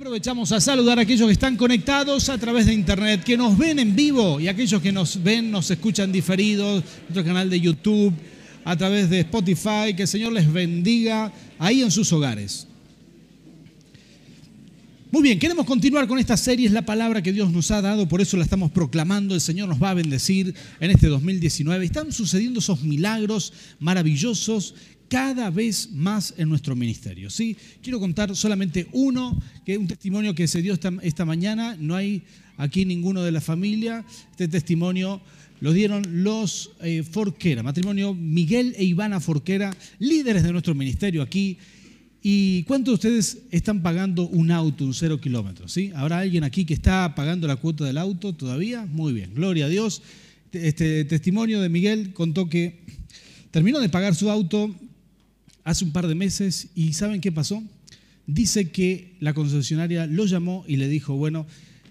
aprovechamos a saludar a aquellos que están conectados a través de internet, que nos ven en vivo y aquellos que nos ven, nos escuchan diferidos, nuestro canal de YouTube, a través de Spotify, que el Señor les bendiga ahí en sus hogares. Muy bien, queremos continuar con esta serie, es la palabra que Dios nos ha dado, por eso la estamos proclamando, el Señor nos va a bendecir en este 2019. Están sucediendo esos milagros maravillosos cada vez más en nuestro ministerio. ¿sí? Quiero contar solamente uno, que es un testimonio que se dio esta, mañana, no hay aquí ninguno de la familia, este testimonio lo dieron los eh, Forquera, matrimonio Miguel e Ivana Forquera, líderes de nuestro ministerio aquí. ¿Y cuántos de ustedes están pagando un auto, un cero kilómetros? ¿sí? ¿Habrá alguien aquí que está pagando la cuota del auto todavía? Muy bien, gloria a Dios. Este testimonio de Miguel contó que terminó de pagar su auto hace un par de meses y ¿saben qué pasó? Dice que la concesionaria lo llamó y le dijo, bueno,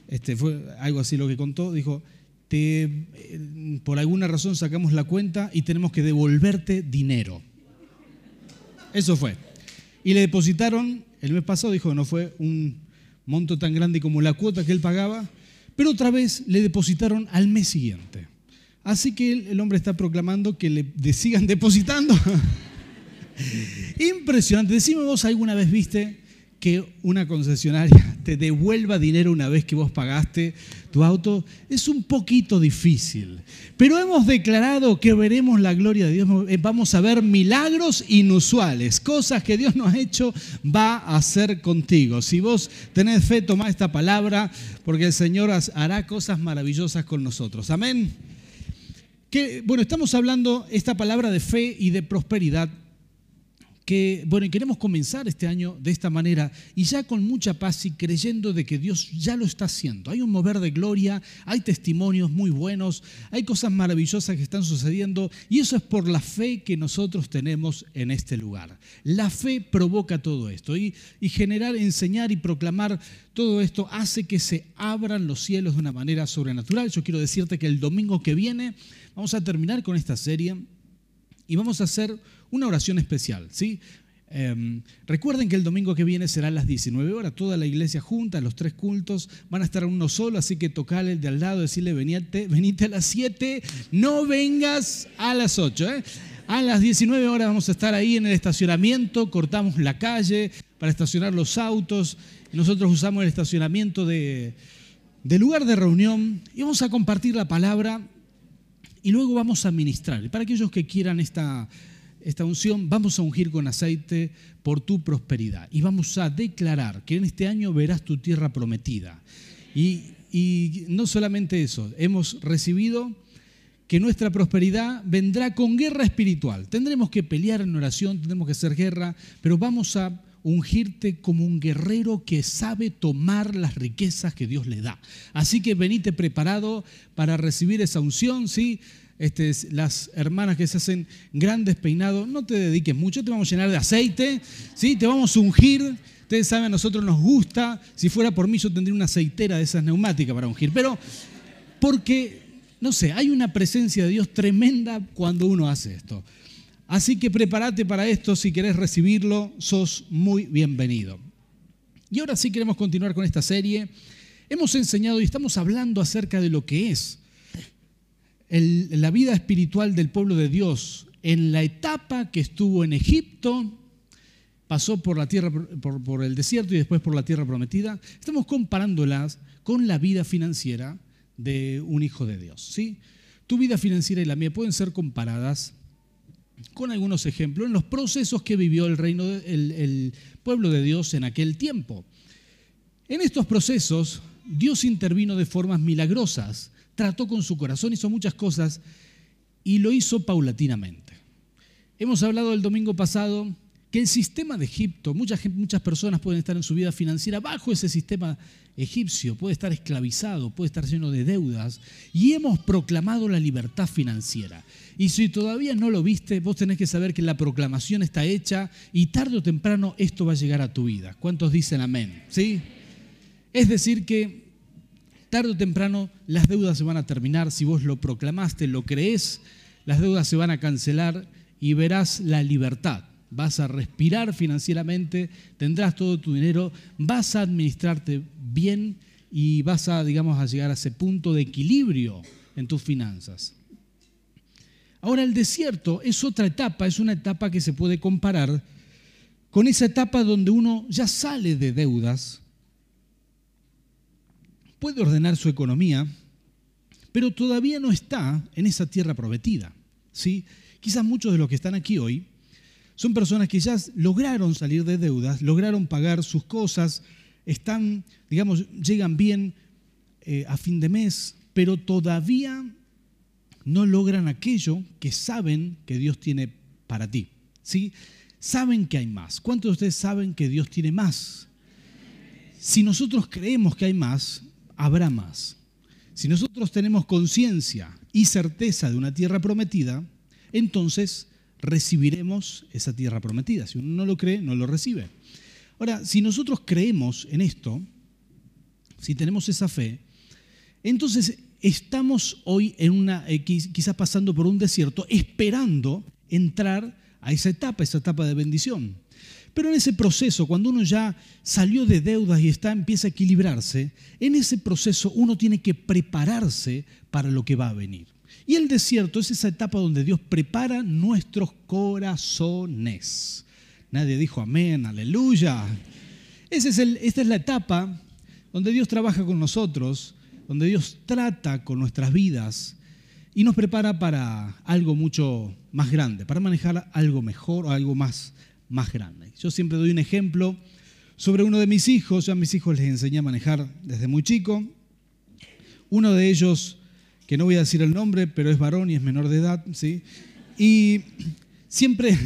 este fue algo así lo que contó, dijo, te, eh, por alguna razón sacamos la cuenta y tenemos que devolverte dinero. Eso fue. Y le depositaron, el mes pasado dijo, no fue un monto tan grande como la cuota que él pagaba, pero otra vez le depositaron al mes siguiente. Así que el hombre está proclamando que le sigan depositando. Impresionante. Decime vos alguna vez viste que una concesionaria te devuelva dinero una vez que vos pagaste tu auto. Es un poquito difícil. Pero hemos declarado que veremos la gloria de Dios. Vamos a ver milagros inusuales. Cosas que Dios nos ha hecho, va a hacer contigo. Si vos tenés fe, toma esta palabra, porque el Señor hará cosas maravillosas con nosotros. Amén. Que, bueno, estamos hablando esta palabra de fe y de prosperidad que, bueno, y queremos comenzar este año de esta manera y ya con mucha paz y creyendo de que Dios ya lo está haciendo. Hay un mover de gloria, hay testimonios muy buenos, hay cosas maravillosas que están sucediendo y eso es por la fe que nosotros tenemos en este lugar. La fe provoca todo esto y, y generar, enseñar y proclamar todo esto hace que se abran los cielos de una manera sobrenatural. Yo quiero decirte que el domingo que viene vamos a terminar con esta serie y vamos a hacer una oración especial. ¿sí? Em, recuerden que el domingo que viene será a las 19 horas, toda la iglesia junta, los tres cultos, van a estar uno solo, así que tocale el de al lado, decirle, venite, venite a las 7, no vengas a las 8. ¿eh? A las 19 horas vamos a estar ahí en el estacionamiento, cortamos la calle para estacionar los autos, nosotros usamos el estacionamiento de, de lugar de reunión y vamos a compartir la palabra y luego vamos a ministrar. Para aquellos que quieran esta, esta unción, vamos a ungir con aceite por tu prosperidad. Y vamos a declarar que en este año verás tu tierra prometida. Y, y no solamente eso, hemos recibido que nuestra prosperidad vendrá con guerra espiritual. Tendremos que pelear en oración, tendremos que hacer guerra, pero vamos a ungirte como un guerrero que sabe tomar las riquezas que Dios le da. Así que venite preparado para recibir esa unción, ¿sí? Este, las hermanas que se hacen grandes peinados, no te dediques mucho, te vamos a llenar de aceite, ¿sí? te vamos a ungir. Ustedes saben, a nosotros nos gusta, si fuera por mí yo tendría una aceitera de esas neumáticas para ungir, pero porque, no sé, hay una presencia de Dios tremenda cuando uno hace esto. Así que prepárate para esto, si querés recibirlo, sos muy bienvenido. Y ahora sí queremos continuar con esta serie. Hemos enseñado y estamos hablando acerca de lo que es la vida espiritual del pueblo de Dios en la etapa que estuvo en Egipto, pasó por la tierra, por, por el desierto y después por la tierra prometida. Estamos comparándolas con la vida financiera de un hijo de Dios. ¿sí? Tu vida financiera y la mía pueden ser comparadas con algunos ejemplos en los procesos que vivió el reino, el pueblo de Dios en aquel tiempo. En estos procesos, Dios intervino de formas milagrosas, trató con su corazón, hizo muchas cosas y lo hizo paulatinamente. Hemos hablado el domingo pasado que el sistema de Egipto, muchas, muchas personas pueden estar en su vida financiera bajo ese sistema egipcio, puede estar esclavizado, puede estar lleno de deudas, y hemos proclamado la libertad financiera. Y si todavía no lo viste, vos tenés que saber que la proclamación está hecha y tarde o temprano esto va a llegar a tu vida. ¿Cuántos dicen amén? ¿Sí? Es decir que tarde o temprano las deudas se van a terminar, si vos lo proclamaste, lo crees, las deudas se van a cancelar y verás la libertad vas a respirar financieramente, tendrás todo tu dinero, vas a administrarte bien y vas a, digamos, a llegar a ese punto de equilibrio en tus finanzas. Ahora el desierto es otra etapa, es una etapa que se puede comparar con esa etapa donde uno ya sale de deudas, puede ordenar su economía, pero todavía no está en esa tierra prometida. ¿sí? Quizás muchos de los que están aquí hoy son personas que ya lograron salir de deudas, lograron pagar sus cosas, están, digamos, llegan bien eh, a fin de mes, pero todavía no logran aquello que saben que Dios tiene para ti. ¿sí? Saben que hay más. ¿Cuántos de ustedes saben que Dios tiene más? Si nosotros creemos que hay más, habrá más. Si nosotros tenemos conciencia y certeza de una tierra prometida, entonces recibiremos esa tierra prometida. Si uno no lo cree, no lo recibe. Ahora, si nosotros creemos en esto, si tenemos esa fe, entonces estamos hoy en una, eh, quizás pasando por un desierto, esperando entrar a esa etapa, esa etapa de bendición. Pero en ese proceso, cuando uno ya salió de deudas y está, empieza a equilibrarse, en ese proceso uno tiene que prepararse para lo que va a venir. Y el desierto es esa etapa donde Dios prepara nuestros corazones. Nadie dijo amén, aleluya. es el, esta es la etapa donde Dios trabaja con nosotros donde Dios trata con nuestras vidas y nos prepara para algo mucho más grande, para manejar algo mejor o algo más, más grande. Yo siempre doy un ejemplo sobre uno de mis hijos, yo a mis hijos les enseñé a manejar desde muy chico. Uno de ellos, que no voy a decir el nombre, pero es varón y es menor de edad, ¿sí? Y siempre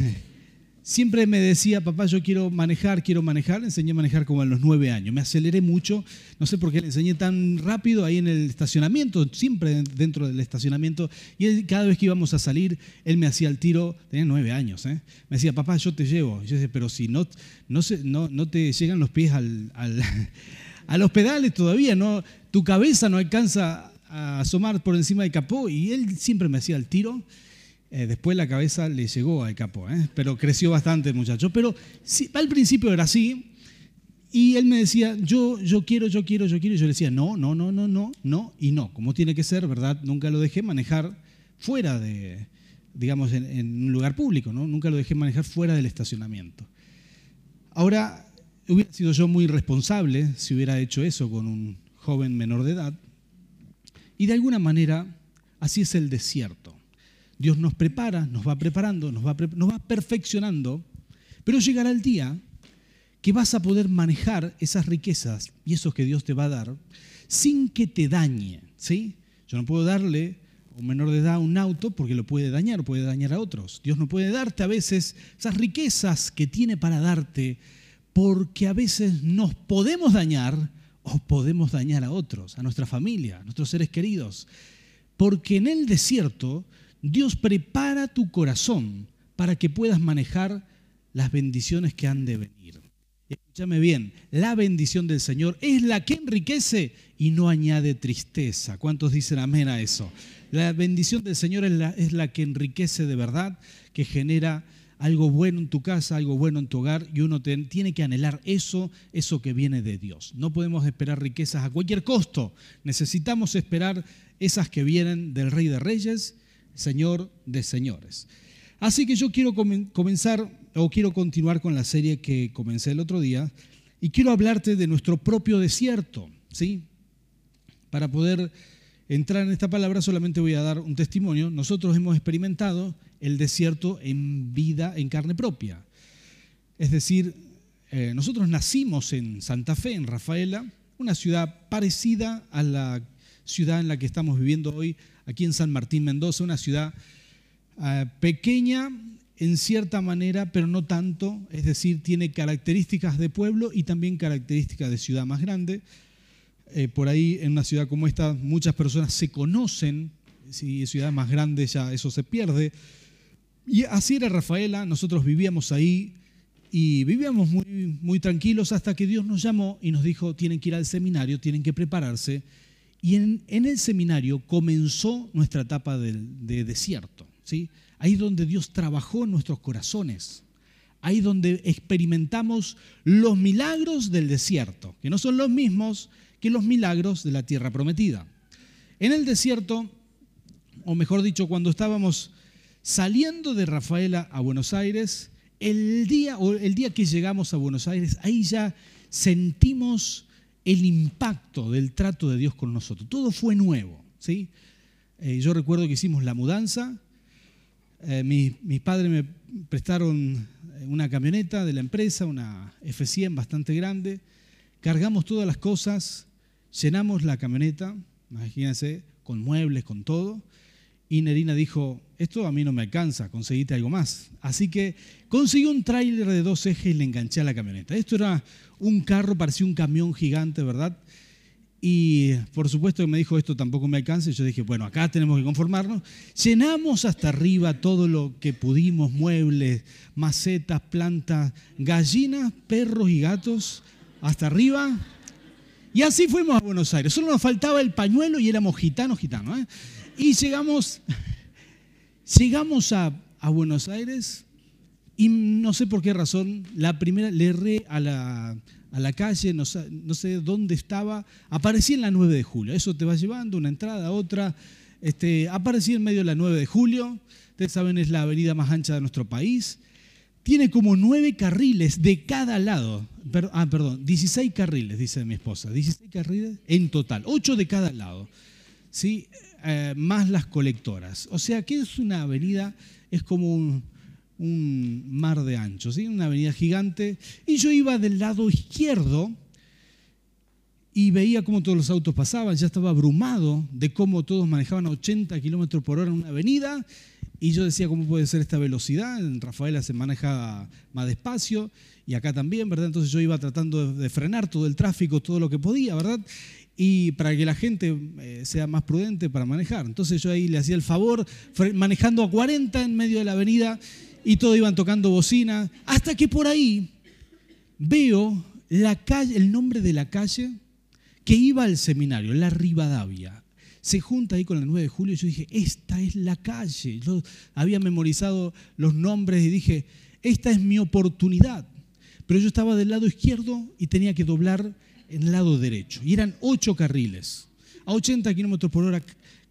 siempre me decía, papá, yo quiero manejar, quiero manejar. Le enseñé a manejar como a los nueve años. Me aceleré mucho, no sé por qué le enseñé tan rápido ahí en el estacionamiento, siempre dentro del estacionamiento. Y cada vez que íbamos a salir, él me hacía el tiro, tenía nueve años, ¿eh? me decía, papá, yo te llevo. yo decía, pero si no, no, no, no te llegan los pies al, a los pedales todavía, no, tu cabeza no alcanza a asomar por encima del capó. Y él siempre me hacía el tiro. Eh, después la cabeza le llegó al capo, ¿eh? pero creció bastante el muchacho. Pero al principio era así, y él me decía, yo, yo quiero, yo quiero, yo quiero, y yo le decía, no, no, no, no, no, no, y no, como tiene que ser, ¿verdad? Nunca lo dejé manejar fuera de, digamos, en, un lugar público, ¿no? Nunca lo dejé manejar fuera del estacionamiento. Ahora, hubiera sido yo muy irresponsable si hubiera hecho eso con un joven menor de edad, y de alguna manera, así es el desierto. Dios nos prepara, nos va preparando, nos va, nos va perfeccionando, pero llegará el día que vas a poder manejar esas riquezas y esos que Dios te va a dar sin que te dañe. ¿sí? Yo no puedo darle a un menor de edad un auto porque lo puede dañar, puede dañar a otros. Dios no puede darte a veces esas riquezas que tiene para darte porque a veces nos podemos dañar o podemos dañar a otros, a nuestra familia, a nuestros seres queridos. Porque en el desierto Dios prepara tu corazón para que puedas manejar las bendiciones que han de venir. Escúchame bien, la bendición del Señor es la que enriquece y no añade tristeza. ¿Cuántos dicen amén a eso? La bendición del Señor es la, es la que enriquece de verdad, que genera algo bueno en tu casa, algo bueno en tu hogar, y uno tiene que anhelar eso, eso que viene de Dios. No podemos esperar riquezas a cualquier costo. Necesitamos esperar esas que vienen del Rey de Reyes Señor de señores. Así que yo quiero comenzar o quiero continuar con la serie que comencé el otro día y quiero hablarte de nuestro propio desierto, ¿sí? Para poder entrar en esta palabra solamente voy a dar un testimonio. Nosotros hemos experimentado el desierto en vida, en carne propia. Es decir, eh, nosotros nacimos en Santa Fe, en Rafaela, una ciudad parecida a la ciudad en la que estamos viviendo hoy, aquí en San Martín Mendoza, una ciudad ah, pequeña en cierta manera, pero no tanto, es decir, tiene características de pueblo y también características de ciudad más grande. Eh, por ahí, en una ciudad como esta, muchas personas se conocen, si es ciudad más grande ya eso se pierde. Y así era Rafaela, nosotros vivíamos ahí y vivíamos muy, muy tranquilos hasta que Dios nos llamó y nos dijo, tienen que ir al seminario, tienen que prepararse y en, el seminario comenzó nuestra etapa de, de desierto. ¿sí? Ahí donde Dios trabajó en nuestros corazones. ahí donde experimentamos los milagros del desierto, que no son los mismos que los milagros de la tierra prometida. En el desierto, o mejor dicho, cuando estábamos saliendo de Rafaela a Buenos Aires, el día, o el día que llegamos a Buenos Aires, ahí ya sentimos el impacto del trato de Dios con nosotros. Todo fue nuevo. ¿sí? Eh, yo recuerdo que hicimos la mudanza. Eh, mis, padres me prestaron una camioneta de la empresa, una F100 bastante grande. Cargamos todas las cosas, llenamos la camioneta, imagínense, con muebles, con todo. Y Nerina dijo, esto a mí no me alcanza, conseguiste algo más. Así que conseguí un tráiler de dos ejes y le enganché a la camioneta. Esto era un carro, parecía un camión gigante, ¿verdad? Y por supuesto que me dijo, esto tampoco me alcanza. Y yo dije, bueno, acá tenemos que conformarnos. Llenamos hasta arriba todo lo que pudimos, muebles, macetas, plantas, gallinas, perros y gatos, hasta arriba. Y así fuimos a Buenos Aires. Solo nos faltaba el pañuelo y éramos gitanos, gitanos. ¿eh? Y llegamos, llegamos a, Buenos Aires y no sé por qué razón, la primera le erré a la, a la calle, no, sé dónde estaba, aparecí en la 9 de julio. Eso te va llevando una entrada, otra. Este, aparecí en medio de la 9 de julio. Ustedes saben, es la avenida más ancha de nuestro país. Tiene como nueve carriles de cada lado. ah, perdón, 16 carriles, dice mi esposa. 16 carriles en total, 8 de cada lado. ¿sí? Eh, más las colectoras. O sea que es una avenida, es como un, mar de ancho, ¿sí? una avenida gigante. Y yo iba del lado izquierdo y veía cómo todos los autos pasaban, ya estaba abrumado de cómo todos manejaban a 80 kilómetros por hora en una avenida. Y yo decía, ¿cómo puede ser esta velocidad? En Rafaela se maneja más despacio y acá también, ¿verdad? Entonces yo iba tratando de frenar todo el tráfico, todo lo que podía, ¿verdad? Y para que la gente eh, sea más prudente para manejar. Entonces yo ahí le hacía el favor, manejando a 40 en medio de la avenida y todos iban tocando bocina, hasta que por ahí veo la calle, el nombre de la calle que iba al seminario, la Rivadavia. Se junta ahí con el 9 de julio y yo dije, esta es la calle. Yo había memorizado los nombres y dije, esta es mi oportunidad. Pero yo estaba del lado izquierdo y tenía que doblar en el lado derecho. Y eran ocho carriles, a 80 kilómetros por hora,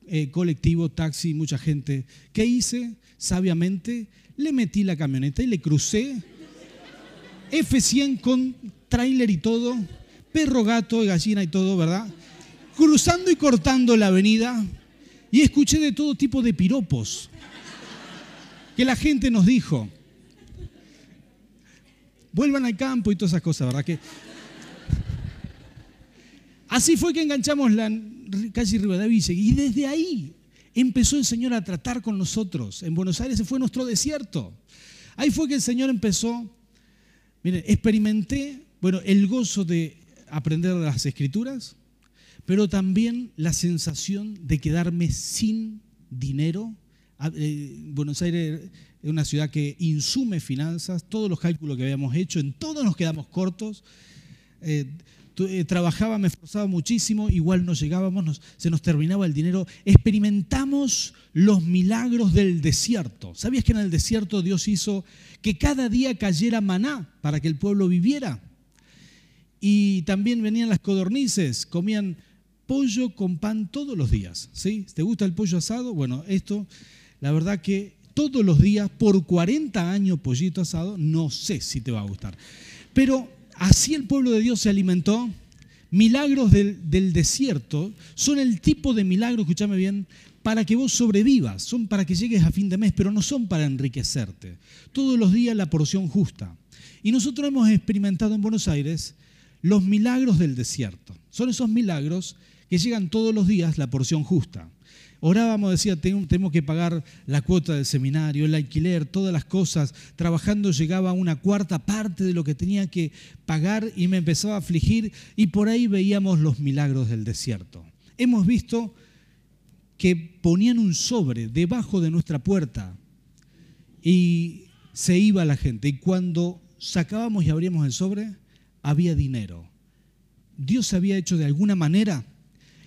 eh, colectivo, taxi, mucha gente. ¿Qué hice? Sabiamente le metí la camioneta y le crucé F100 con tráiler y todo, perro, gato, gallina y todo, ¿verdad? Cruzando y cortando la avenida y escuché de todo tipo de piropos que la gente nos dijo. Vuelvan al campo y todas esas cosas, ¿verdad? Que Así fue que enganchamos la calle Rivadavia y desde ahí empezó el Señor a tratar con nosotros. En Buenos Aires se fue nuestro desierto. Ahí fue que el Señor empezó, miren, experimenté, bueno, el gozo de aprender las escrituras, pero también la sensación de quedarme sin dinero. Ah, eh, Buenos Aires es una ciudad que insume finanzas, todos los cálculos que habíamos hecho, en todos nos quedamos cortos. Eh, eh, trabajaba, me esforzaba muchísimo, igual no llegábamos, se nos terminaba el dinero. Experimentamos los milagros del desierto. ¿Sabías que en el desierto Dios hizo que cada día cayera maná para que el pueblo viviera? Y también venían las codornices, comían pollo con pan todos los días. ¿sí? ¿Te gusta el pollo asado? Bueno, esto, la verdad que todos los días, por 40 años pollito asado, no sé si te va a gustar. Pero Así el pueblo de Dios se alimentó. Milagros del, desierto son el tipo de milagro, escúchame bien, para que vos sobrevivas, son para que llegues a fin de mes, pero no son para enriquecerte. Todos los días la porción justa. Y nosotros hemos experimentado en Buenos Aires los milagros del desierto. Son esos milagros que llegan todos los días la porción justa. Orábamos, decía, tenemos que pagar la cuota del seminario, el alquiler, todas las cosas. Trabajando llegaba a una cuarta parte de lo que tenía que pagar y me empezaba a afligir y por ahí veíamos los milagros del desierto. Hemos visto que ponían un sobre debajo de nuestra puerta y se iba la gente. Y cuando sacábamos y abríamos el sobre, había dinero. Dios había hecho de alguna manera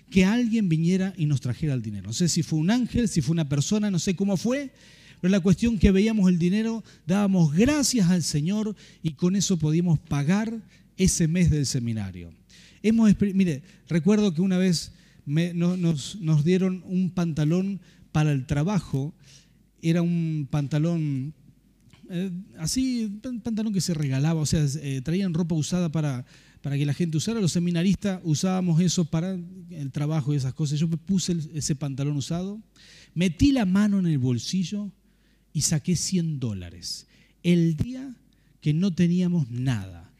que alguien viniera y nos trajera el dinero. No sé si fue un ángel, si fue una persona, no sé cómo fue, Pero la cuestión que veíamos el dinero, dábamos gracias al Señor y con eso podíamos pagar ese mes del seminario. Hemos, mire, recuerdo que una vez nos, dieron un pantalón para el trabajo, era un pantalón eh, así, un pantalón que se regalaba, o sea, eh, traían ropa usada para, para que la gente usara. Los seminaristas usábamos eso para el trabajo y esas cosas. Yo me puse ese pantalón usado, metí la mano en el bolsillo y saqué 100 dólares. El día que no teníamos nada.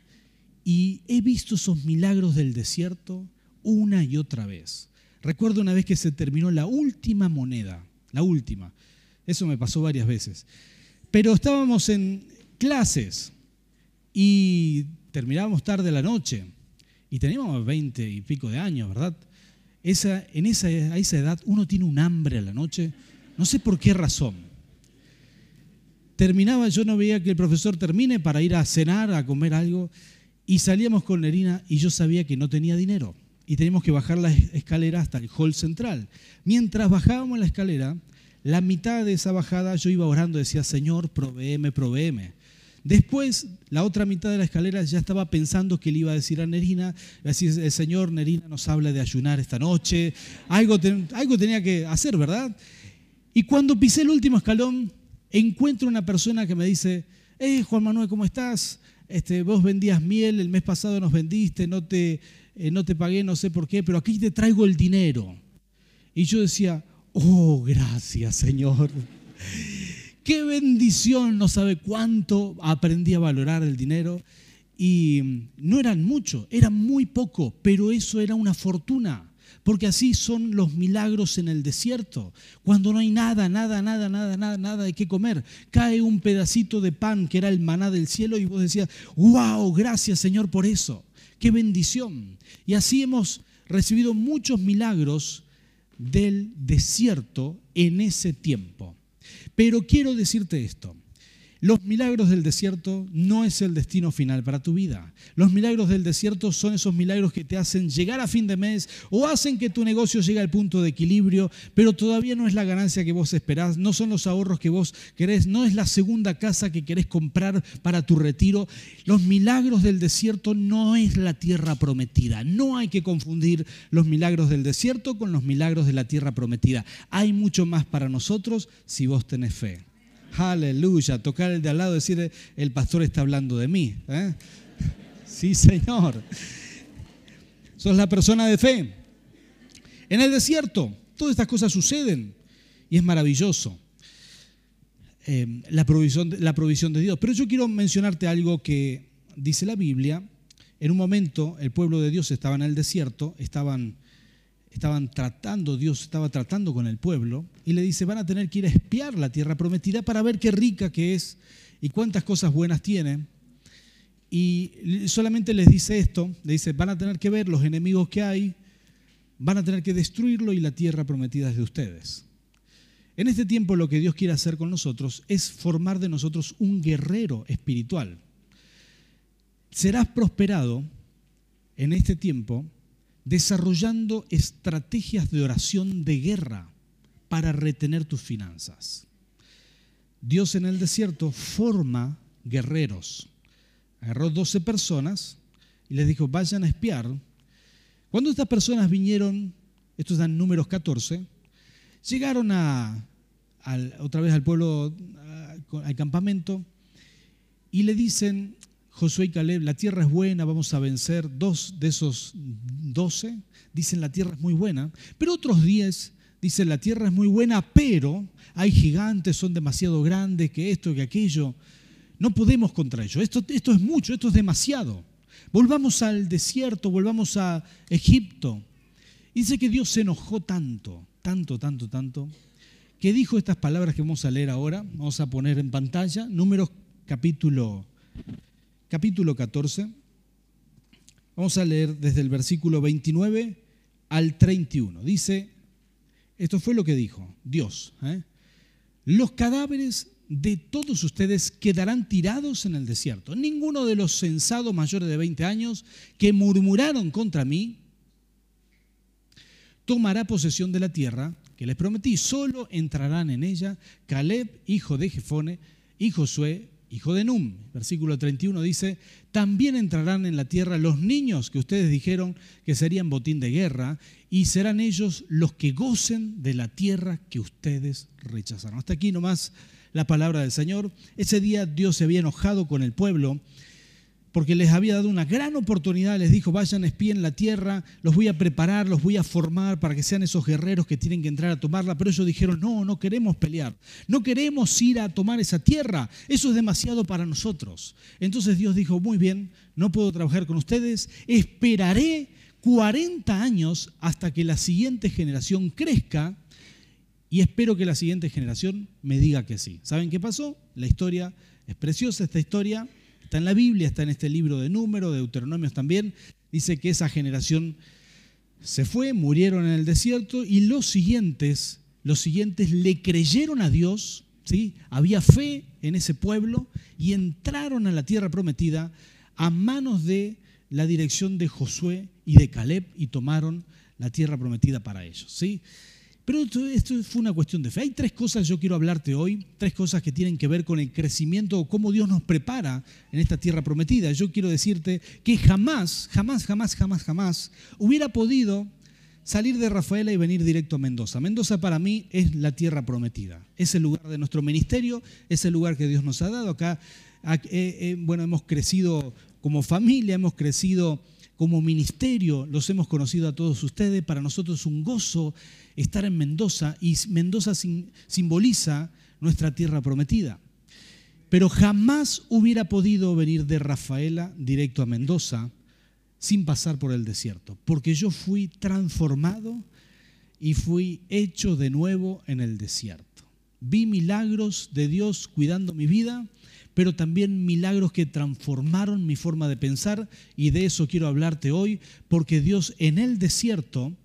Y he visto esos milagros del desierto una y otra vez. Recuerdo una vez que se terminó la última moneda, la última. Eso me pasó varias veces. Pero estábamos en clases y terminábamos tarde la noche y teníamos veinte y pico de años, ¿verdad? Esa, en esa, a esa edad uno tiene un hambre a la noche, no sé por qué razón. Terminaba, yo no veía que el profesor termine para ir a cenar, a comer algo, y salíamos con Nerina y yo sabía que no tenía dinero y teníamos que bajar la escalera hasta el hall central. Mientras bajábamos la escalera, la mitad de esa bajada yo iba orando, decía, Señor, proveeme, proveeme. Después, la otra mitad de la escalera ya estaba pensando que le iba a decir a Nerina, decir, el Señor, Nerina nos habla de ayunar esta noche, algo, algo tenía que hacer, ¿verdad? Y cuando pisé el último escalón, encuentro una persona que me dice, eh, Juan Manuel, ¿cómo estás? Este, vos vendías miel, el mes pasado nos vendiste, no te, eh, no te pagué, no sé por qué, pero aquí te traigo el dinero. Y yo decía, Oh, gracias Señor. Qué bendición, no sabe cuánto aprendí a valorar el dinero. Y no eran mucho, eran muy poco, pero eso era una fortuna. Porque así son los milagros en el desierto. Cuando no hay nada, nada, nada, nada, nada, nada de qué comer. Cae un pedacito de pan que era el maná del cielo y vos decías, wow, gracias Señor por eso. Qué bendición. Y así hemos recibido muchos milagros del desierto en ese tiempo. Pero quiero decirte esto, los milagros del desierto no es el destino final para tu vida. Los milagros del desierto son esos milagros que te hacen llegar a fin de mes o hacen que tu negocio llegue al punto de equilibrio, pero todavía no es la ganancia que vos esperás, no son los ahorros que vos querés, no es la segunda casa que querés comprar para tu retiro. Los milagros del desierto no es la tierra prometida. No hay que confundir los milagros del desierto con los milagros de la tierra prometida. Hay mucho más para nosotros si vos tenés fe. Aleluya. Tocar el de al lado decir, el pastor está hablando de mí. ¿eh? Sí, Señor. Sos la persona de fe. En el desierto, todas estas cosas suceden y es maravilloso. Eh, la, provisión, la provisión de Dios. Pero yo quiero mencionarte algo que dice la Biblia. En un momento el pueblo de Dios estaba en el desierto, estaban estaban tratando, Dios estaba tratando con el pueblo y le dice, van a tener que ir a espiar la tierra prometida para ver qué rica que es y cuántas cosas buenas tiene. Y solamente les dice esto, le dice, van a tener que ver los enemigos que hay, van a tener que destruirlo y la tierra prometida es de ustedes. En este tiempo lo que Dios quiere hacer con nosotros es formar de nosotros un guerrero espiritual. Serás prosperado en este tiempo desarrollando estrategias de oración de guerra para retener tus finanzas. Dios en el desierto forma guerreros. Agarró 12 personas y les dijo, vayan a espiar. Cuando estas personas vinieron, estos dan números 14, llegaron a, otra vez al pueblo, al campamento, y le dicen, Josué y Caleb, la tierra es buena, vamos a vencer. Dos de esos doce dicen la tierra es muy buena, pero otros diez dicen la tierra es muy buena, pero hay gigantes, son demasiado grandes, que esto, que aquello. No podemos contra ellos. Esto, esto es mucho, esto es demasiado. Volvamos al desierto, volvamos a Egipto. dice que Dios se enojó tanto, tanto, tanto, tanto, que dijo estas palabras que vamos a leer ahora, vamos a poner en pantalla, números capítulo capítulo 14. Vamos a leer desde el versículo 29 al 31. Dice, esto fue lo que dijo Dios. ¿eh? Los cadáveres de todos ustedes quedarán tirados en el desierto. Ninguno de los censados mayores de 20 años que murmuraron contra mí tomará posesión de la tierra que les prometí, solo entrarán en ella Caleb, hijo de Jefone, y Josué, hijo de Num. Versículo 31 dice, también entrarán en la tierra los niños que ustedes dijeron que serían botín de guerra, y serán ellos los que gocen de la tierra que ustedes rechazaron. Hasta aquí nomás la palabra del Señor. Ese día Dios se había enojado con el pueblo porque les había dado una gran oportunidad, les dijo, vayan, espíen la tierra, los voy a preparar, los voy a formar para que sean esos guerreros que tienen que entrar a tomarla, pero ellos dijeron, no, no queremos pelear, no queremos ir a tomar esa tierra, eso es demasiado para nosotros. Entonces Dios dijo, muy bien, no puedo trabajar con ustedes, esperaré 40 años hasta que la siguiente generación crezca y espero que la siguiente generación me diga que sí. ¿Saben qué pasó? La historia es preciosa, esta historia Está en la Biblia, está en este libro de números, de Deuteronomios también. Dice que esa generación se fue, murieron en el desierto y los siguientes, los siguientes le creyeron a Dios, ¿sí? Había fe en ese pueblo y entraron a la tierra prometida a manos de la dirección de Josué y de Caleb y tomaron la tierra prometida para ellos, ¿sí? Pero esto, fue una cuestión de fe. Hay tres cosas que yo quiero hablarte hoy, tres cosas que tienen que ver con el crecimiento o cómo Dios nos prepara en esta tierra prometida. Yo quiero decirte que jamás, jamás, jamás, jamás, jamás hubiera podido salir de Rafaela y venir directo a Mendoza. Mendoza para mí es la tierra prometida. Es el lugar de nuestro ministerio, es el lugar que Dios nos ha dado. Acá, eh, eh, bueno, hemos crecido como familia, hemos crecido como ministerio, los hemos conocido a todos ustedes. Para nosotros es un gozo estar en Mendoza y Mendoza simboliza nuestra tierra prometida. Pero jamás hubiera podido venir de Rafaela directo a Mendoza sin pasar por el desierto, porque yo fui transformado y fui hecho de nuevo en el desierto. Vi milagros de Dios cuidando mi vida, pero también milagros que transformaron mi forma de pensar y de eso quiero hablarte hoy, porque Dios en el desierto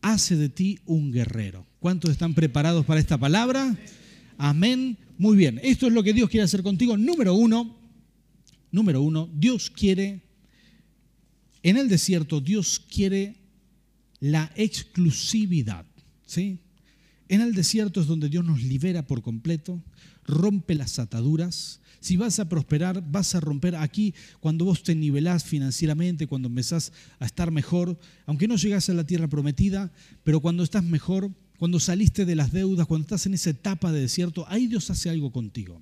hace de ti un guerrero. ¿Cuántos están preparados para esta palabra? Amén. Muy bien, esto es lo que Dios quiere hacer contigo. Número uno, número uno, Dios quiere, en el desierto, Dios quiere la exclusividad. ¿sí? En el desierto es donde Dios nos libera por completo, rompe las ataduras. Si vas a prosperar, vas a romper aquí cuando vos te nivelás financieramente, cuando empezás a estar mejor, aunque no llegas a la tierra prometida, pero cuando estás mejor, cuando saliste de las deudas, cuando estás en esa etapa de desierto, ahí Dios hace algo contigo.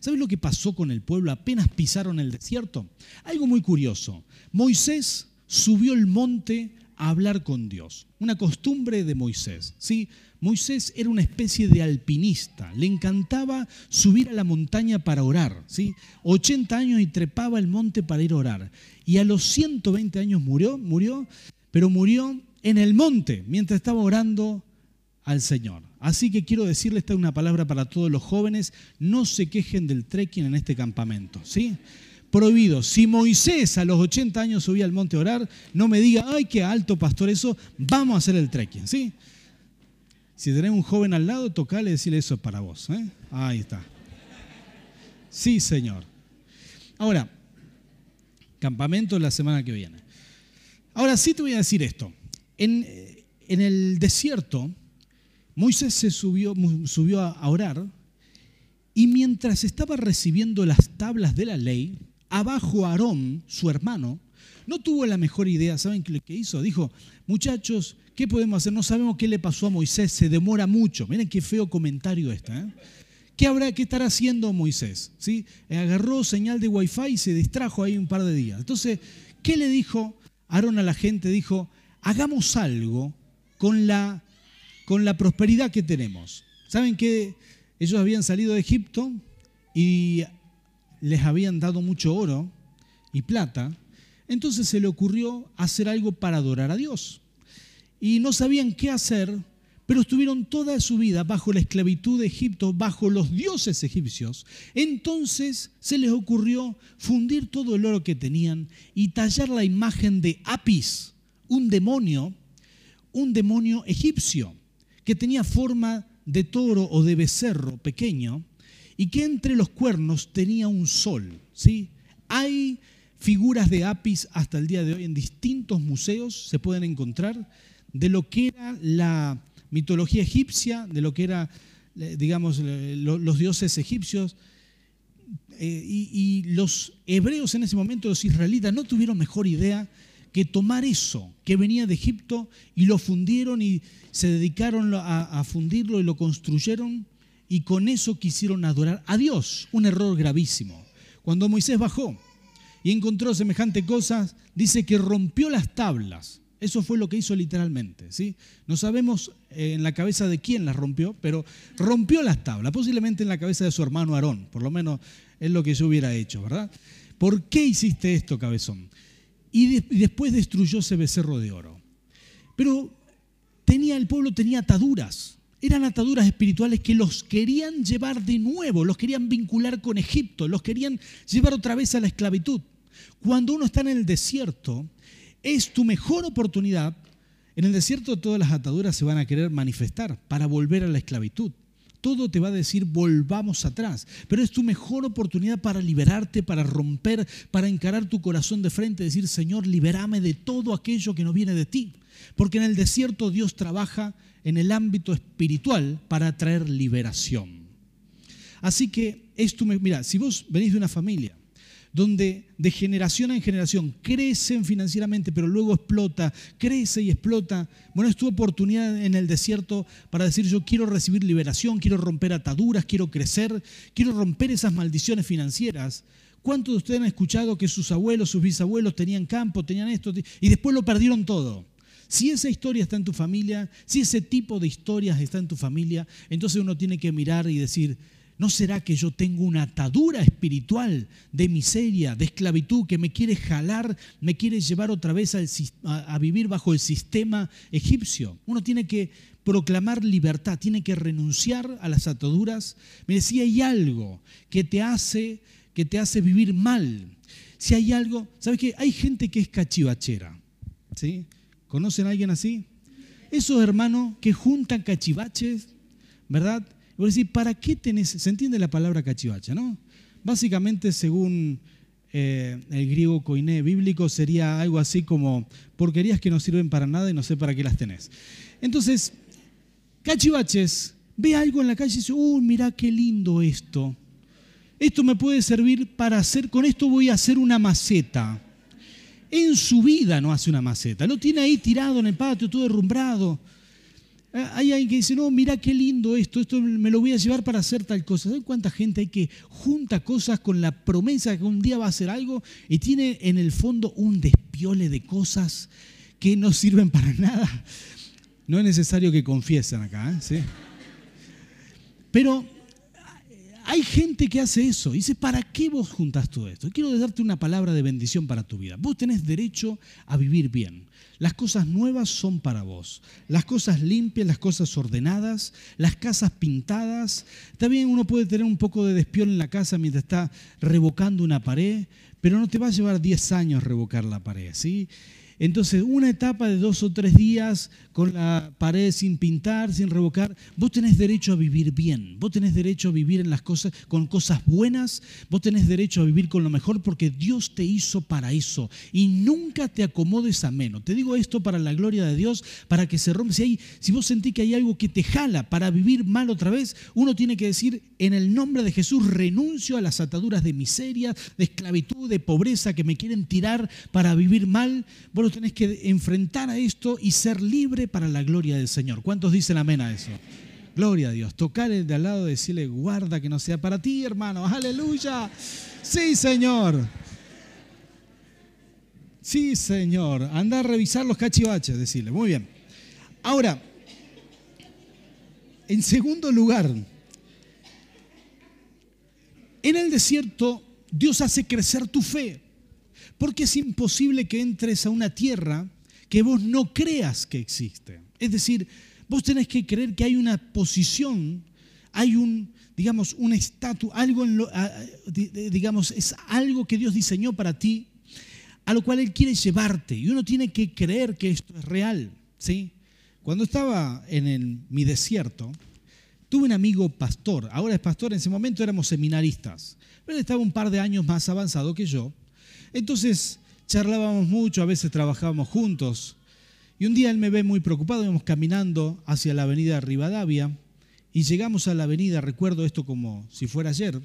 ¿Sabes lo que pasó con el pueblo apenas pisaron el desierto? Algo muy curioso. Moisés subió el monte a hablar con Dios. Una costumbre de Moisés. ¿sí? Moisés era una especie de alpinista. Le encantaba subir a la montaña para orar. ¿sí? 80 años y trepaba el monte para ir a orar. Y a los 120 años murió, murió, pero murió en el monte mientras estaba orando al Señor. Así que quiero decirle esta es una palabra para todos los jóvenes, no se quejen del trekking en este campamento, ¿sí? prohibido. Si Moisés a los 80 años subía al monte a orar, no me diga, ay, qué alto pastor eso, vamos a hacer el trekking, ¿sí? Si tenés un joven al lado, tocale y decirle eso para vos. ¿eh? Ahí está. Sí, Señor. Ahora, campamento la semana que viene. Ahora sí te voy a decir esto. En, en el desierto, Moisés se subió, subió a orar y mientras estaba recibiendo las tablas de la ley, abajo Aarón, su hermano, no tuvo la mejor idea. ¿Saben qué hizo? Dijo, muchachos, ¿qué podemos hacer? No sabemos qué le pasó a Moisés, se demora mucho. Miren qué feo comentario este. ¿eh? ¿Qué, habrá, ¿Qué estará haciendo Moisés? ¿Sí? Agarró señal de wifi y se distrajo ahí un par de días. Entonces, ¿qué le dijo Aarón a la gente? Dijo, hagamos algo con la, con la prosperidad que tenemos. ¿Saben que ellos habían salido de Egipto y les habían dado mucho oro y plata, entonces se le ocurrió hacer algo para adorar a Dios. Y no sabían qué hacer, pero estuvieron toda su vida bajo la esclavitud de Egipto, bajo los dioses egipcios. Entonces se les ocurrió fundir todo el oro que tenían y tallar la imagen de Apis, un demonio, un demonio egipcio, que tenía forma de toro o de becerro pequeño, y que entre los cuernos tenía un sol. ¿sí? Hay figuras de Apis hasta el día de hoy en distintos museos, se pueden encontrar, de lo que era la mitología egipcia, de lo que era, digamos, los dioses egipcios. Eh, y los hebreos en ese momento, los israelitas, no tuvieron mejor idea que tomar eso que venía de Egipto y lo fundieron y se dedicaron a, fundirlo y lo construyeron y con eso quisieron adorar a Dios. Un error gravísimo. Cuando Moisés bajó y encontró semejante cosas, dice que rompió las tablas. Eso fue lo que hizo literalmente. ¿sí? No sabemos eh, en la cabeza de quién las rompió, pero rompió las tablas, posiblemente en la cabeza de su hermano Aarón. Por lo menos es lo que yo hubiera hecho, ¿verdad? ¿Por qué hiciste esto, cabezón? y, después destruyó ese becerro de oro. Pero tenía, el pueblo tenía ataduras. Eran ataduras espirituales que los querían llevar de nuevo, los querían vincular con Egipto, los querían llevar otra vez a la esclavitud. Cuando uno está en el desierto, es tu mejor oportunidad. En el desierto todas las ataduras se van a querer manifestar para volver a la esclavitud todo te va a decir volvamos atrás. Pero es tu mejor oportunidad para liberarte, para romper, para encarar tu corazón de frente, decir, Señor, liberame de todo aquello que no viene de ti. Porque en el desierto Dios trabaja en el ámbito espiritual para traer liberación. Así que esto, mira, si vos venís de una familia donde de generación en generación crecen financieramente, pero luego explota, crece y explota. Bueno, es tu oportunidad en el desierto para decir yo quiero recibir liberación, quiero romper ataduras, quiero crecer, quiero romper esas maldiciones financieras. ¿Cuántos de ustedes han escuchado que sus abuelos, sus bisabuelos tenían campo, tenían esto y después lo perdieron todo? Si esa historia está en tu familia, si ese tipo de historias está en tu familia, entonces uno tiene que mirar y decir, ¿No será que yo tengo una atadura espiritual de miseria, de esclavitud, que me quiere jalar, me quiere llevar otra vez a, vivir bajo el sistema egipcio? Uno tiene que proclamar libertad, tiene que renunciar a las ataduras. Mire, si hay algo que te hace, que te hace vivir mal, si hay algo, ¿sabes qué? Hay gente que es cachivachera, ¿sí? ¿Conocen a alguien así? Esos hermanos que juntan cachivaches, ¿verdad? Voy a decir, ¿para qué tenés? Se entiende la palabra cachivacha, ¿no? Básicamente, según eh, el griego koiné bíblico, sería algo así como porquerías que no sirven para nada y no sé para qué las tenés. Entonces, cachivaches, ve algo en la calle y dice, uy, mira qué lindo esto. Esto me puede servir para hacer, con esto voy a hacer una maceta. En su vida no hace una maceta, lo tiene ahí tirado en el patio, todo derrumbrado. Eh, hay alguien que dice, no, mira qué lindo esto, esto me lo voy a llevar para hacer tal cosa. ¿Saben cuánta gente hay que junta cosas con la promesa de que un día va a hacer algo y tiene en el fondo un despiole de cosas que no sirven para nada? No es necesario que confiesen acá, ¿eh? ¿Sí? Pero hay gente que hace eso. Dice, ¿para qué vos juntás todo esto? Quiero darte una palabra de bendición para tu vida. Vos tenés derecho a vivir bien. Las cosas nuevas son para vos. Las cosas limpias, las cosas ordenadas, las casas pintadas. También uno puede tener un poco de despiol en la casa mientras está revocando una pared, pero no te va a llevar 10 años revocar la pared, ¿sí? Entonces, una etapa de dos o tres días con la pared sin pintar, sin revocar, vos tenés derecho a vivir bien, vos tenés derecho a vivir en las cosas, con cosas buenas, vos tenés derecho a vivir con lo mejor porque Dios te hizo para eso y nunca te acomodes a menos. Te digo esto para la gloria de Dios, para que se rompa. Si, hay, si vos sentís que hay algo que te jala para vivir mal otra vez, uno tiene que decir, en el nombre de Jesús renuncio a las ataduras de miseria, de esclavitud, de pobreza que me quieren tirar para vivir mal tenés que enfrentar a esto y ser libre para la gloria del Señor. ¿Cuántos dicen amén a eso? Gloria a Dios. Tocar el de al lado, decirle, guarda que no sea para ti, hermano. Aleluya. Sí, Señor. Sí, Señor. Anda a revisar los cachivaches, decirle. Muy bien. Ahora, en segundo lugar, en el desierto Dios hace crecer tu fe. Porque es imposible que entres a una tierra que vos no creas que existe. Es decir, vos tenés que creer que hay una posición, hay un, digamos, un estatus, algo en lo, digamos, es algo que Dios diseñó para ti, a lo cual Él quiere llevarte. Y uno tiene que creer que esto es real. ¿sí? Cuando estaba en mi desierto, tuve un amigo pastor, ahora es pastor, en ese momento éramos seminaristas, pero él estaba un par de años más avanzado que yo, entonces charlábamos mucho, a veces trabajábamos juntos. Y un día él me ve muy preocupado, íbamos caminando hacia la avenida Rivadavia y llegamos a la avenida, recuerdo esto como si fuera ayer,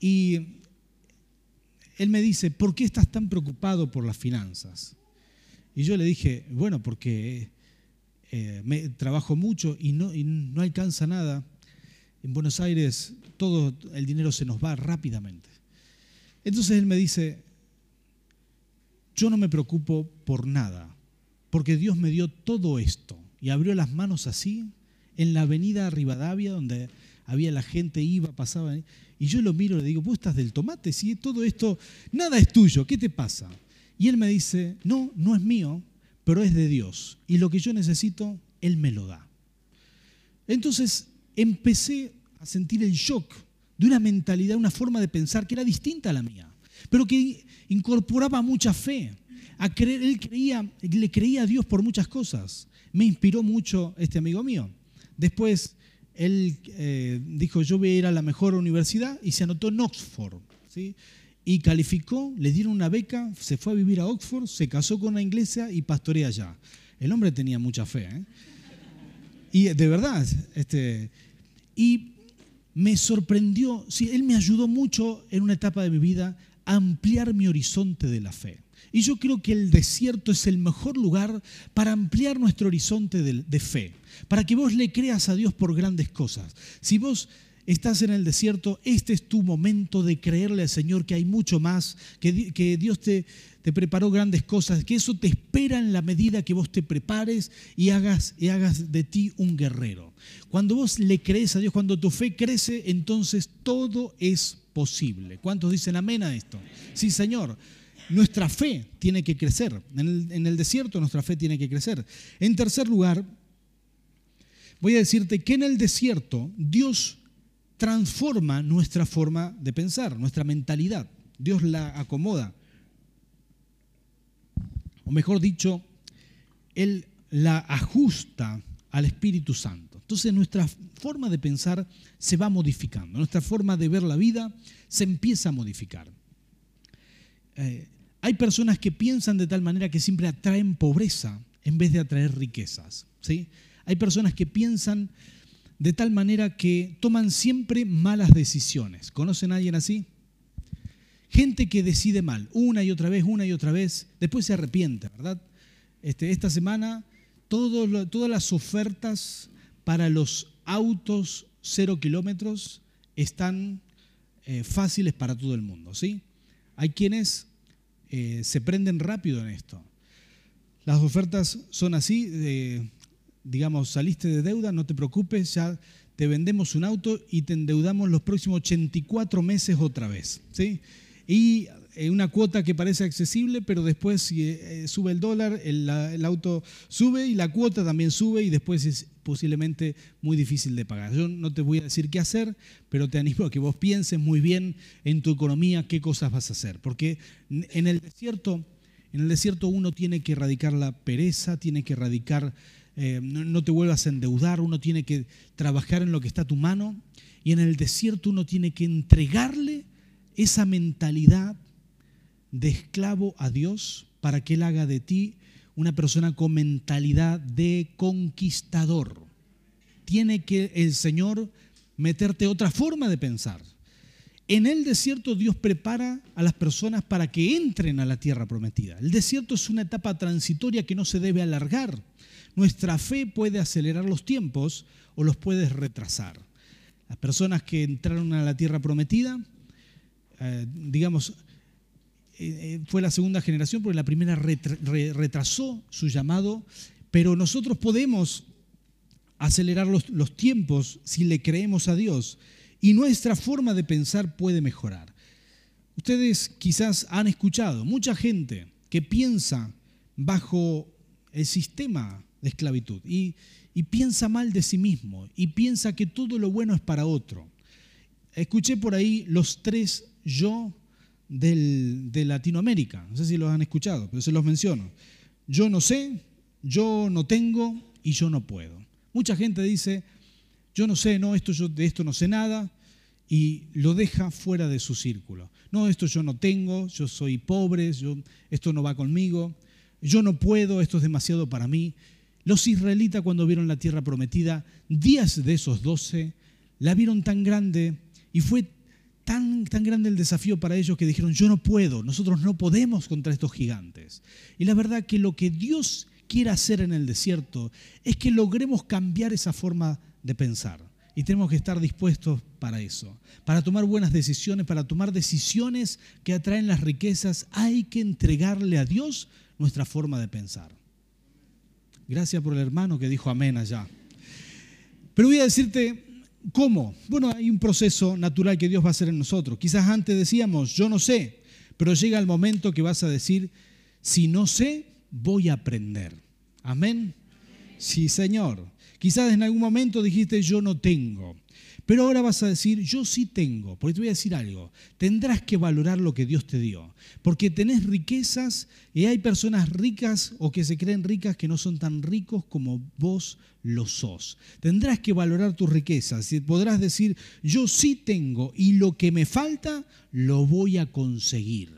y él me dice, ¿por qué estás tan preocupado por las finanzas? Y yo le dije, bueno, porque eh, me, trabajo mucho y no, y no alcanza nada. En Buenos Aires todo el dinero se nos va rápidamente. Entonces él me dice, yo no me preocupo por nada, porque Dios me dio todo esto y abrió las manos así en la avenida Rivadavia, donde había la gente, iba, pasaba, y yo lo miro y le digo, vos estás del tomate, si todo esto, nada es tuyo, ¿qué te pasa? Y él me dice, no, no es mío, pero es de Dios, y lo que yo necesito, Él me lo da. Entonces empecé a sentir el shock de una mentalidad, una forma de pensar que era distinta a la mía, pero que incorporaba mucha fe. A creer, él creía, le creía a Dios por muchas cosas. Me inspiró mucho este amigo mío. Después él eh, dijo, yo voy a ir a la mejor universidad y se anotó en Oxford. ¿sí? Y calificó, le dieron una beca, se fue a vivir a Oxford, se casó con una inglesa y pastorea allá. El hombre tenía mucha fe. ¿eh? Y de verdad, este, y me sorprendió, sí, él me ayudó mucho en una etapa de mi vida ampliar mi horizonte de la fe. Y yo creo que el desierto es el mejor lugar para ampliar nuestro horizonte de, fe, para que vos le creas a Dios por grandes cosas. Si vos estás en el desierto, este es tu momento de creerle al Señor que hay mucho más, que, que Dios te, te, preparó grandes cosas, que eso te espera en la medida que vos te prepares y hagas, y hagas de ti un guerrero. Cuando vos le crees a Dios, cuando tu fe crece, entonces todo es posible. ¿Cuántos dicen amén a esto? Sí, Señor. Nuestra fe tiene que crecer. En el, desierto nuestra fe tiene que crecer. En tercer lugar, voy a decirte que en el desierto Dios transforma nuestra forma de pensar, nuestra mentalidad. Dios la acomoda. O mejor dicho, Él la ajusta al Espíritu Santo. Entonces nuestra forma de pensar se va modificando, nuestra forma de ver la vida se empieza a modificar. Eh, hay personas que piensan de tal manera que siempre atraen pobreza en vez de atraer riquezas. ¿sí? Hay personas que piensan de tal manera que toman siempre malas decisiones. ¿Conocen a alguien así? Gente que decide mal, una y otra vez, una y otra vez, después se arrepiente, ¿verdad? Este, esta semana todas las ofertas para los autos cero kilómetros están eh, fáciles para todo el mundo, ¿sí? Hay quienes eh, se prenden rápido en esto. Las ofertas son así, digamos, saliste de deuda, no te preocupes, ya te vendemos un auto y te endeudamos los próximos 84 meses otra vez. ¿sí? Y eh, una cuota que parece accesible, pero después si eh, sube el dólar, el, el, auto sube y la cuota también sube y después es posiblemente muy difícil de pagar. Yo no te voy a decir qué hacer, pero te animo a que vos pienses muy bien en tu economía qué cosas vas a hacer, porque en el desierto, en el desierto uno tiene que erradicar la pereza, tiene que erradicar, eh, no, te vuelvas a endeudar, uno tiene que trabajar en lo que está a tu mano, y en el desierto uno tiene que entregarle esa mentalidad de esclavo a Dios para que Él haga de ti una persona con mentalidad de conquistador. Tiene que el Señor meterte otra forma de pensar. En el desierto Dios prepara a las personas para que entren a la tierra prometida. El desierto es una etapa transitoria que no se debe alargar. Nuestra fe puede acelerar los tiempos o los puede retrasar. Las personas que entraron a la tierra prometida, eh, digamos, eh, eh, fue la segunda generación porque la primera retrasó su llamado, pero nosotros podemos acelerar los, los tiempos si le creemos a Dios y nuestra forma de pensar puede mejorar. Ustedes quizás han escuchado mucha gente que piensa bajo el sistema de esclavitud y, piensa mal de sí mismo y piensa que todo lo bueno es para otro. Escuché por ahí los tres yo de Latinoamérica. No sé si los han escuchado, pero se los menciono. Yo no sé, yo no tengo y yo no puedo. Mucha gente dice, yo no sé, no, esto yo de esto no sé nada y lo deja fuera de su círculo. No, esto yo no tengo, yo soy pobre, yo, esto no va conmigo. yo no puedo, esto es demasiado para mí. Los israelitas cuando vieron la tierra prometida, días de esos doce, la vieron tan grande y fue tan, tan grande el desafío para ellos que dijeron, yo no puedo, nosotros no podemos contra estos gigantes. Y la verdad que lo que Dios quiere hacer en el desierto es que logremos cambiar esa forma de pensar. Y tenemos que estar dispuestos para eso, para tomar buenas decisiones, para tomar decisiones que atraen las riquezas. Hay que entregarle a Dios nuestra forma de pensar. Gracias por el hermano que dijo amén allá. Pero voy a decirte cómo. Bueno, hay un proceso natural que Dios va a hacer en nosotros. Quizás antes decíamos, yo no sé, pero llega el momento que vas a decir, si no sé, voy a aprender. Amén. Sí, Señor. Quizás en algún momento dijiste yo no tengo, pero ahora vas a decir yo sí tengo, porque te voy a decir algo, tendrás que valorar lo que Dios te dio, porque tenés riquezas y hay personas ricas o que se creen ricas que no son tan ricos como vos lo sos. Tendrás que valorar tus riquezas y podrás decir yo sí tengo y lo que me falta lo voy a conseguir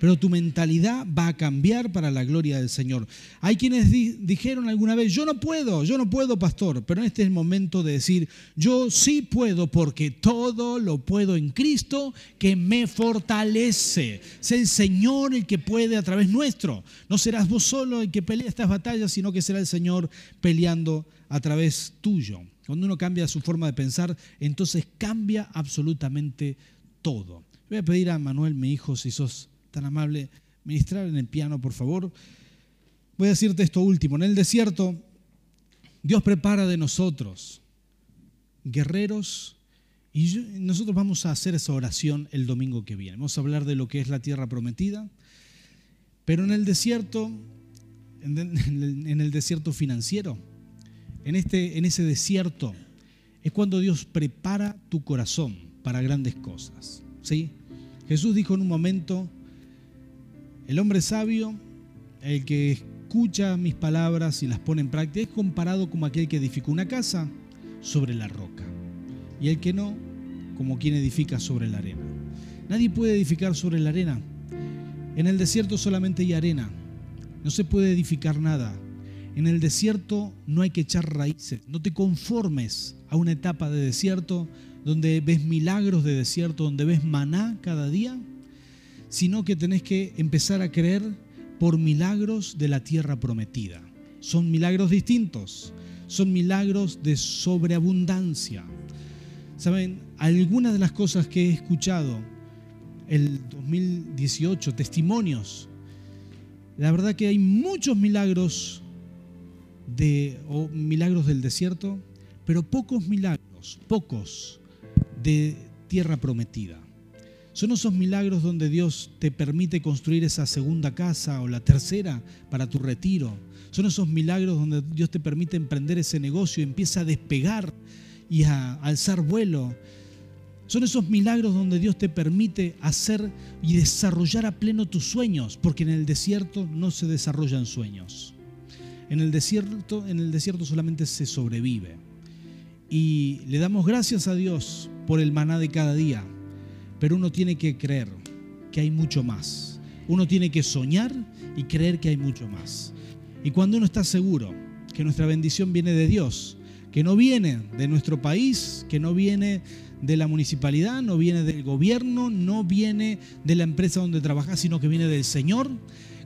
pero tu mentalidad va a cambiar para la gloria del Señor. Hay quienes dijeron alguna vez, yo no puedo, yo no puedo, pastor, pero en este es el momento de decir, yo sí puedo porque todo lo puedo en Cristo que me fortalece. Es el Señor el que puede a través nuestro. No serás vos solo el que pelea estas batallas, sino que será el Señor peleando a través tuyo. Cuando uno cambia su forma de pensar, entonces cambia absolutamente todo. Voy a pedir a Manuel, mi hijo, si sos tan amable, ministrar en el piano, por favor. Voy a decirte esto último. En el desierto, Dios prepara de nosotros guerreros y nosotros vamos a hacer esa oración el domingo que viene. Vamos a hablar de lo que es la tierra prometida, pero en el desierto, en el desierto financiero, en, este, en ese desierto, es cuando Dios prepara tu corazón para grandes cosas. ¿sí? Jesús dijo en un momento, el hombre sabio, el que escucha mis palabras y las pone en práctica, es comparado como aquel que edifica una casa sobre la roca. Y el que no, como quien edifica sobre la arena. Nadie puede edificar sobre la arena. En el desierto solamente hay arena. No se puede edificar nada. En el desierto no hay que echar raíces. No te conformes a una etapa de desierto donde ves milagros de desierto, donde ves maná cada día sino que tenés que empezar a creer por milagros de la tierra prometida. Son milagros distintos, son milagros de sobreabundancia. Saben, algunas de las cosas que he escuchado el 2018, testimonios, la verdad que hay muchos milagros de o milagros del desierto, pero pocos milagros, pocos de tierra prometida. Son esos milagros donde Dios te permite construir esa segunda casa o la tercera para tu retiro. Son esos milagros donde Dios te permite emprender ese negocio empieza a despegar y a alzar vuelo. Son esos milagros donde Dios te permite hacer y desarrollar a pleno tus sueños, porque en el desierto no se desarrollan sueños. En el desierto, en el desierto solamente se sobrevive. Y le damos gracias a Dios por el maná de cada día pero uno tiene que creer que hay mucho más. Uno tiene que soñar y creer que hay mucho más. Y cuando uno está seguro que nuestra bendición viene de Dios, que no viene de nuestro país, que no viene de la municipalidad, no viene del gobierno, no viene de la empresa donde trabaja, sino que viene del Señor,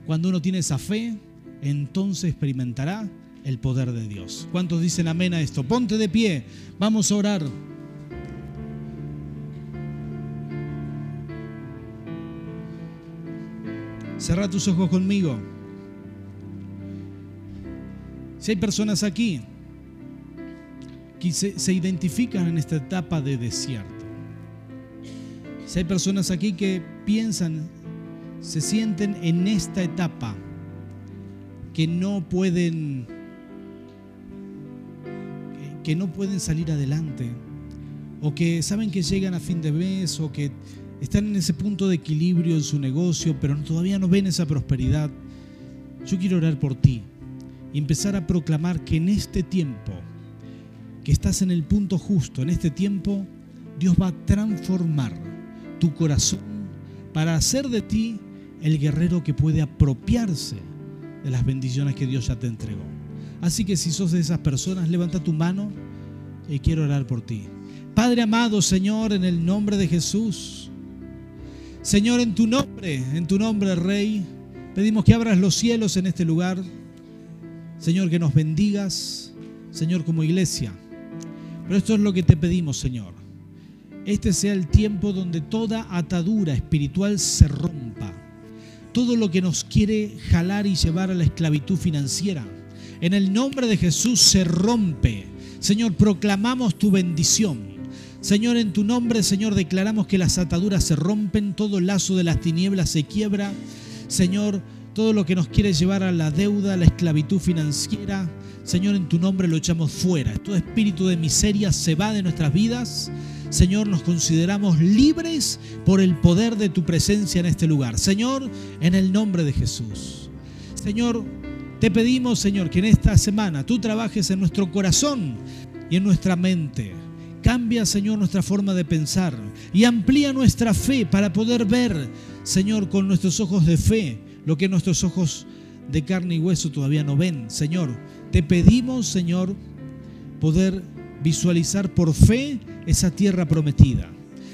cuando uno tiene esa fe, entonces experimentará el poder de Dios. ¿Cuántos dicen amén a esto? Ponte de pie, vamos a orar. Cerra tus ojos conmigo. Si hay personas aquí que se, identifican en esta etapa de desierto, si hay personas aquí que piensan, se sienten en esta etapa, que no pueden, que no pueden salir adelante, o que saben que llegan a fin de mes, o que están en ese punto de equilibrio en su negocio, pero todavía no ven esa prosperidad, yo quiero orar por ti y empezar a proclamar que en este tiempo, que estás en el punto justo, en este tiempo, Dios va a transformar tu corazón para hacer de ti el guerrero que puede apropiarse de las bendiciones que Dios ya te entregó. Así que si sos de esas personas, levanta tu mano y quiero orar por ti. Padre amado, Señor, en el nombre de Jesús. Señor, en tu nombre, en tu nombre, Rey, pedimos que abras los cielos en este lugar. Señor, que nos bendigas, Señor, como iglesia. Pero esto es lo que te pedimos, Señor. Este sea el tiempo donde toda atadura espiritual se rompa. Todo lo que nos quiere jalar y llevar a la esclavitud financiera. En el nombre de Jesús se rompe. Señor, proclamamos tu bendición. Señor, en tu nombre, Señor, declaramos que las ataduras se rompen, todo lazo de las tinieblas se quiebra. Señor, todo lo que nos quiere llevar a la deuda, a la esclavitud financiera, Señor, en tu nombre lo echamos fuera. Todo espíritu de miseria se va de nuestras vidas. Señor, nos consideramos libres por el poder de tu presencia en este lugar. Señor, en el nombre de Jesús. Señor, te pedimos, Señor, que en esta semana tú trabajes en nuestro corazón y en nuestra mente. Cambia, Señor, nuestra forma de pensar y amplía nuestra fe para poder ver, Señor, con nuestros ojos de fe lo que nuestros ojos de carne y hueso todavía no ven. Señor, te pedimos, Señor, poder visualizar por fe esa tierra prometida.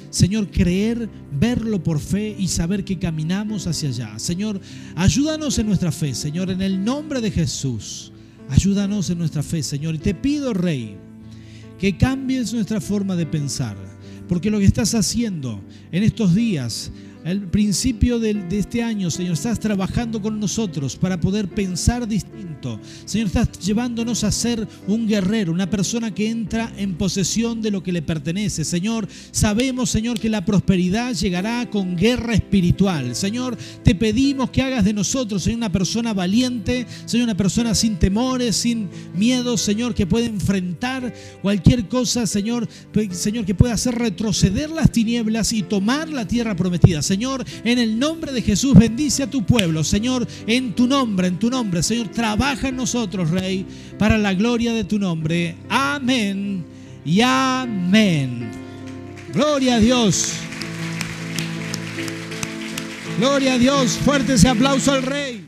Señor, creer, verlo por fe y saber que caminamos hacia allá. Señor, ayúdanos en nuestra fe, Señor, en el nombre de Jesús. Ayúdanos en nuestra fe, Señor. Y te pido, Rey, que cambies nuestra forma de pensar, porque lo que estás haciendo en estos días al principio de, este año, Señor, estás trabajando con nosotros para poder pensar distinto. Señor, estás llevándonos a ser un guerrero, una persona que entra en posesión de lo que le pertenece. Señor, sabemos, Señor, que la prosperidad llegará con guerra espiritual. Señor, te pedimos que hagas de nosotros, Señor, una persona valiente, Señor, una persona sin temores, sin miedo, Señor, que puede enfrentar cualquier cosa, Señor, Señor, que pueda hacer retroceder las tinieblas y tomar la tierra prometida. Señor, en el nombre de Jesús, bendice a tu pueblo. Señor, en tu nombre, en tu nombre, Señor, trabaja en nosotros, Rey, para la gloria de tu nombre. Amén y amén. Gloria a Dios. Gloria a Dios. Fuerte ese aplauso al Rey.